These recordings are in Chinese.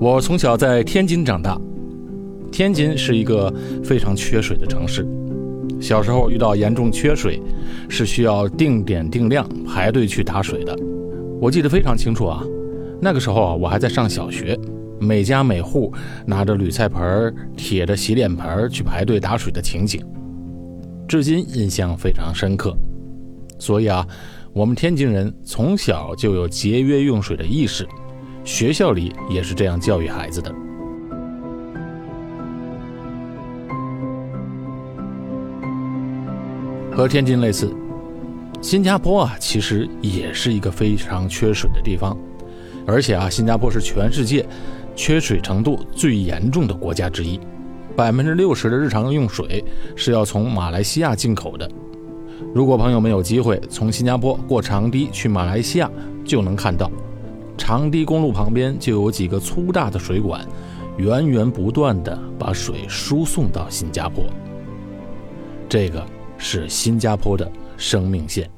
我从小在天津长大，天津是一个非常缺水的城市。小时候遇到严重缺水，是需要定点定量排队去打水的。我记得非常清楚啊，那个时候啊，我还在上小学，每家每户拿着铝菜盆、铁的洗脸盆去排队打水的情景，至今印象非常深刻。所以啊，我们天津人从小就有节约用水的意识，学校里也是这样教育孩子的。和天津类似，新加坡啊，其实也是一个非常缺水的地方，而且啊，新加坡是全世界缺水程度最严重的国家之一，百分之六十的日常用水是要从马来西亚进口的。如果朋友们有机会从新加坡过长堤去马来西亚，就能看到长堤公路旁边就有几个粗大的水管，源源不断的把水输送到新加坡。这个是新加坡的生命线。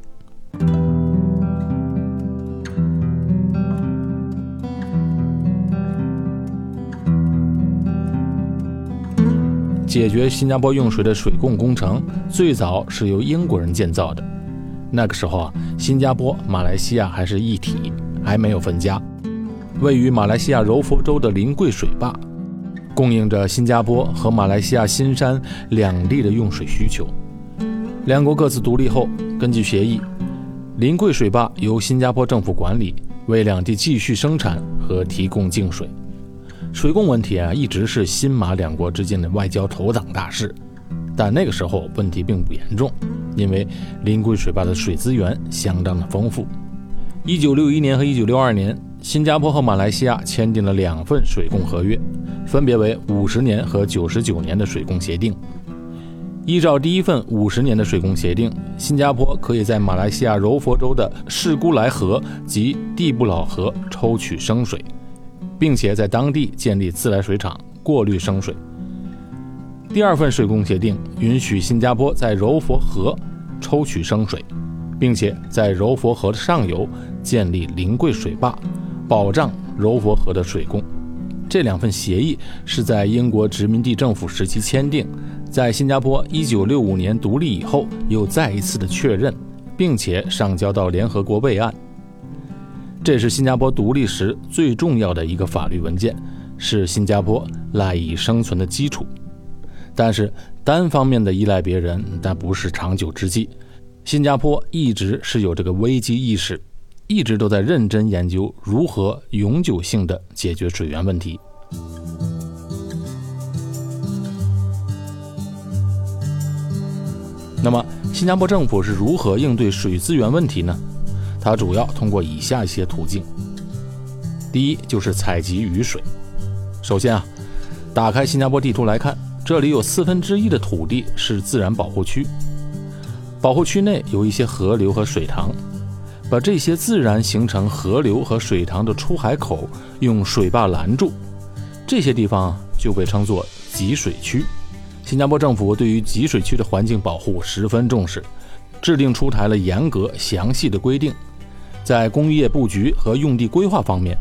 解决新加坡用水的水供工程，最早是由英国人建造的。那个时候啊，新加坡、马来西亚还是一体，还没有分家。位于马来西亚柔佛州的临桂水坝，供应着新加坡和马来西亚新山两地的用水需求。两国各自独立后，根据协议，临桂水坝由新加坡政府管理，为两地继续生产和提供净水。水供问题啊，一直是新马两国之间的外交头等大事，但那个时候问题并不严重，因为临桂水坝的水资源相当的丰富。一九六一年和一九六二年，新加坡和马来西亚签订了两份水供合约，分别为五十年和九十九年的水供协定。依照第一份五十年的水供协定，新加坡可以在马来西亚柔佛州的士姑来河及蒂布老河抽取生水。并且在当地建立自来水厂过滤生水。第二份水供协定允许新加坡在柔佛河抽取生水，并且在柔佛河的上游建立临桂水坝，保障柔佛河的水供。这两份协议是在英国殖民地政府时期签订，在新加坡1965年独立以后又再一次的确认，并且上交到联合国备案。这是新加坡独立时最重要的一个法律文件，是新加坡赖以生存的基础。但是单方面的依赖别人，但不是长久之计。新加坡一直是有这个危机意识，一直都在认真研究如何永久性的解决水源问题。那么，新加坡政府是如何应对水资源问题呢？它主要通过以下一些途径。第一就是采集雨水。首先啊，打开新加坡地图来看，这里有四分之一的土地是自然保护区，保护区内有一些河流和水塘，把这些自然形成河流和水塘的出海口用水坝拦住，这些地方就被称作集水区。新加坡政府对于集水区的环境保护十分重视，制定出台了严格详细的规定。在工业布局和用地规划方面，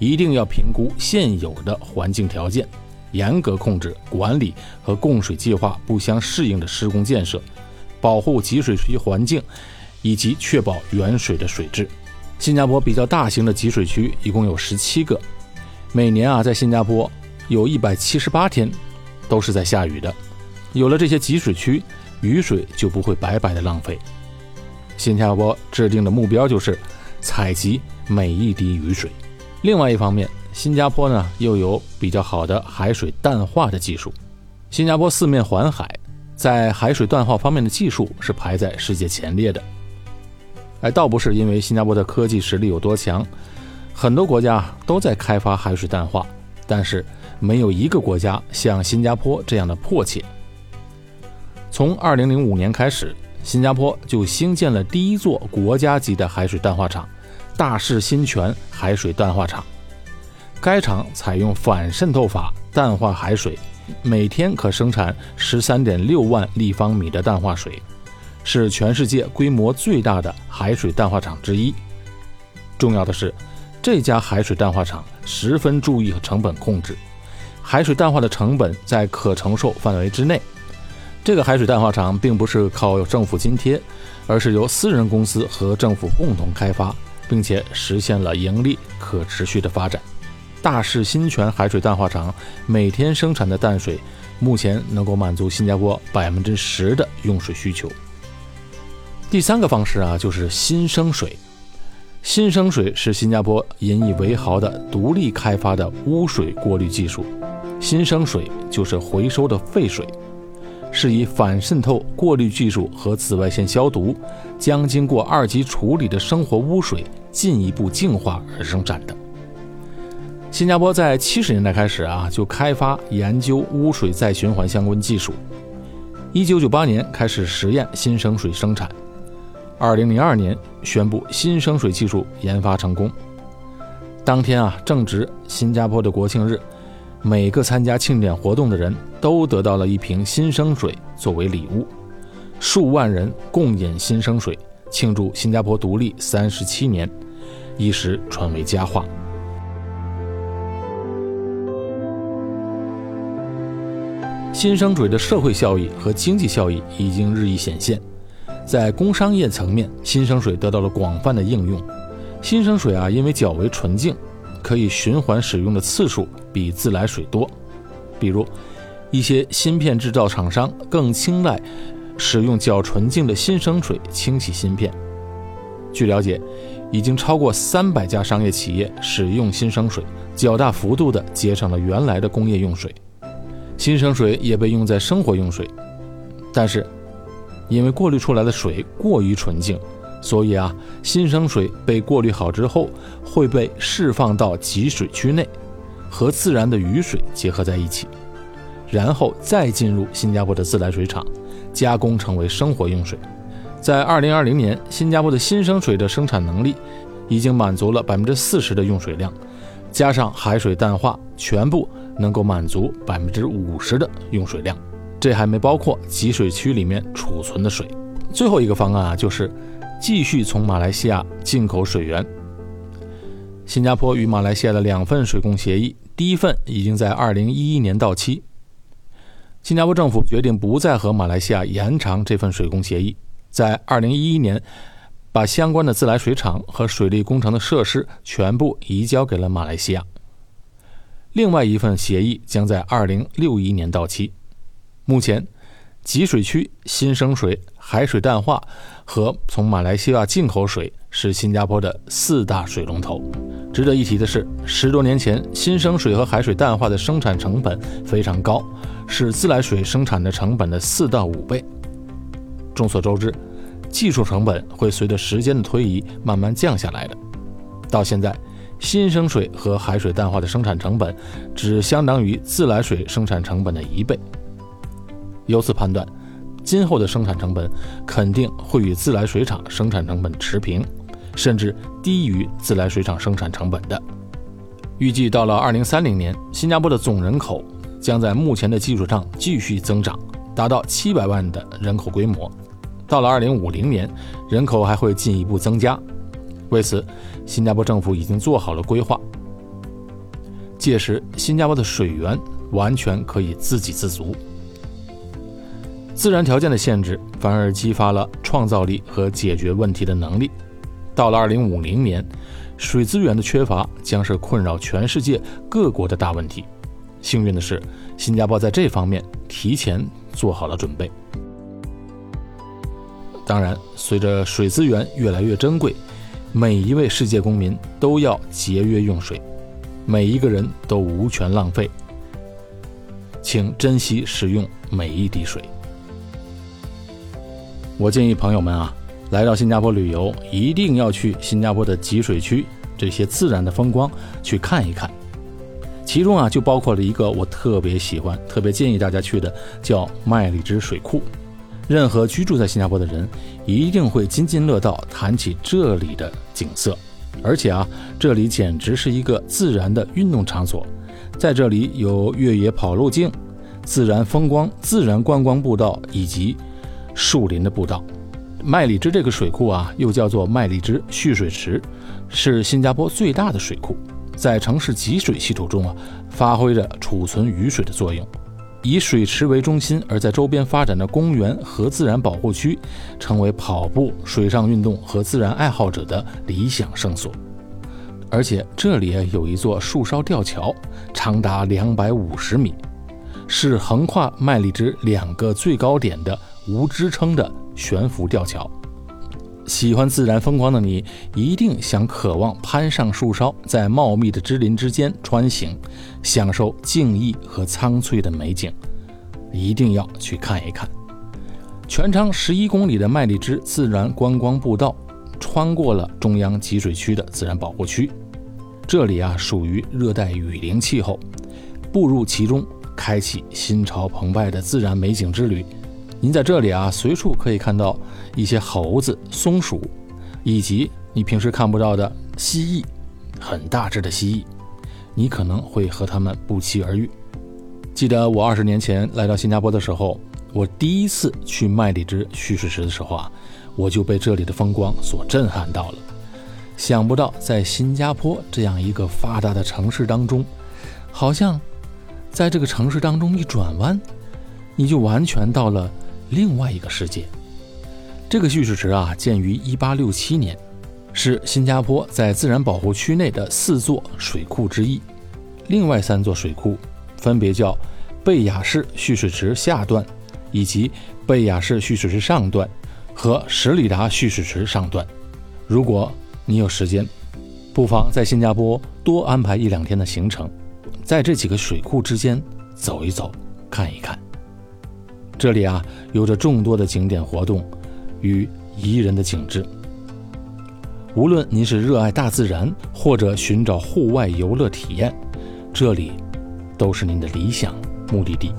一定要评估现有的环境条件，严格控制管理和供水计划不相适应的施工建设，保护集水区环境，以及确保原水的水质。新加坡比较大型的集水区一共有十七个，每年啊，在新加坡有一百七十八天都是在下雨的。有了这些集水区，雨水就不会白白的浪费。新加坡制定的目标就是。采集每一滴雨水。另外一方面，新加坡呢又有比较好的海水淡化的技术。新加坡四面环海，在海水淡化方面的技术是排在世界前列的。哎，倒不是因为新加坡的科技实力有多强，很多国家都在开发海水淡化，但是没有一个国家像新加坡这样的迫切。从2005年开始，新加坡就兴建了第一座国家级的海水淡化厂。大势新泉海水淡化厂，该厂采用反渗透法淡化海水，每天可生产十三点六万立方米的淡化水，是全世界规模最大的海水淡化厂之一。重要的是，这家海水淡化厂十分注意成本控制，海水淡化的成本在可承受范围之内。这个海水淡化厂并不是靠政府津贴，而是由私人公司和政府共同开发，并且实现了盈利可持续的发展。大势新泉海水淡化厂每天生产的淡水，目前能够满足新加坡百分之十的用水需求。第三个方式啊，就是新生水。新生水是新加坡引以为豪的独立开发的污水过滤技术。新生水就是回收的废水。是以反渗透过滤技术和紫外线消毒，将经过二级处理的生活污水进一步净化而生产的。新加坡在七十年代开始啊，就开发研究污水再循环相关技术。一九九八年开始实验新生水生产，二零零二年宣布新生水技术研发成功。当天啊，正值新加坡的国庆日。每个参加庆典活动的人都得到了一瓶新生水作为礼物，数万人共饮新生水，庆祝新加坡独立三十七年，一时传为佳话。新生水的社会效益和经济效益已经日益显现，在工商业层面，新生水得到了广泛的应用。新生水啊，因为较为纯净。可以循环使用的次数比自来水多，比如一些芯片制造厂商更青睐使用较纯净的新生水清洗芯片。据了解，已经超过三百家商业企业使用新生水，较大幅度地节省了原来的工业用水。新生水也被用在生活用水，但是因为过滤出来的水过于纯净。所以啊，新生水被过滤好之后，会被释放到集水区内，和自然的雨水结合在一起，然后再进入新加坡的自来水厂，加工成为生活用水。在2020年，新加坡的新生水的生产能力已经满足了百分之四十的用水量，加上海水淡化，全部能够满足百分之五十的用水量。这还没包括集水区里面储存的水。最后一个方案啊，就是。继续从马来西亚进口水源。新加坡与马来西亚的两份水供协议，第一份已经在2011年到期。新加坡政府决定不再和马来西亚延长这份水供协议，在2011年把相关的自来水厂和水利工程的设施全部移交给了马来西亚。另外一份协议将在2061年到期。目前。集水区、新生水、海水淡化和从马来西亚进口水是新加坡的四大水龙头。值得一提的是，十多年前，新生水和海水淡化的生产成本非常高，是自来水生产的成本的四到五倍。众所周知，技术成本会随着时间的推移慢慢降下来的。到现在，新生水和海水淡化的生产成本只相当于自来水生产成本的一倍。由此判断，今后的生产成本肯定会与自来水厂生产成本持平，甚至低于自来水厂生产成本的。预计到了二零三零年，新加坡的总人口将在目前的基础上继续增长，达到七百万的人口规模。到了二零五零年，人口还会进一步增加。为此，新加坡政府已经做好了规划。届时，新加坡的水源完全可以自给自足。自然条件的限制反而激发了创造力和解决问题的能力。到了二零五零年，水资源的缺乏将是困扰全世界各国的大问题。幸运的是，新加坡在这方面提前做好了准备。当然，随着水资源越来越珍贵，每一位世界公民都要节约用水，每一个人都无权浪费，请珍惜使用每一滴水。我建议朋友们啊，来到新加坡旅游，一定要去新加坡的集水区这些自然的风光去看一看。其中啊，就包括了一个我特别喜欢、特别建议大家去的，叫麦里芝水库。任何居住在新加坡的人，一定会津津乐道谈起这里的景色。而且啊，这里简直是一个自然的运动场所，在这里有越野跑路径、自然风光、自然观光步道以及。树林的步道，麦里芝这个水库啊，又叫做麦里芝蓄水池，是新加坡最大的水库，在城市集水系统中啊，发挥着储存雨水的作用。以水池为中心，而在周边发展的公园和自然保护区，成为跑步、水上运动和自然爱好者的理想胜所。而且这里有一座树梢吊桥，长达两百五十米，是横跨麦里芝两个最高点的无支撑的悬浮吊桥。喜欢自然风光的你，一定想渴望攀上树梢，在茂密的枝林之间穿行，享受静谧和苍翠的美景，一定要去看一看。全长十一公里的麦里芝自然观光步道，穿过了中央集水区的自然保护区，这里啊属于热带雨林气候，步入其中，开启心潮澎湃的自然美景之旅。您在这里啊，随处可以看到一些猴子、松鼠，以及你平时看不到的蜥蜴，很大只的蜥蜴，你可能会和它们不期而遇。记得我二十年前来到新加坡的时候，我第一次去麦里芝蓄水池的时候啊，我就被这里的风光所震撼到了。想不到在新加坡这样一个发达的城市当中，好像在这个城市当中一转弯，你就完全到了。另外一个世界，这个蓄水池啊，建于1867年，是新加坡在自然保护区内的四座水库之一。另外三座水库分别叫贝雅士蓄水池下段，以及贝雅士蓄水池上段和什里达蓄水池上段。如果你有时间，不妨在新加坡多安排一两天的行程，在这几个水库之间走一走，看一看。这里啊，有着众多的景点活动与宜人的景致。无论您是热爱大自然，或者寻找户外游乐体验，这里都是您的理想目的地。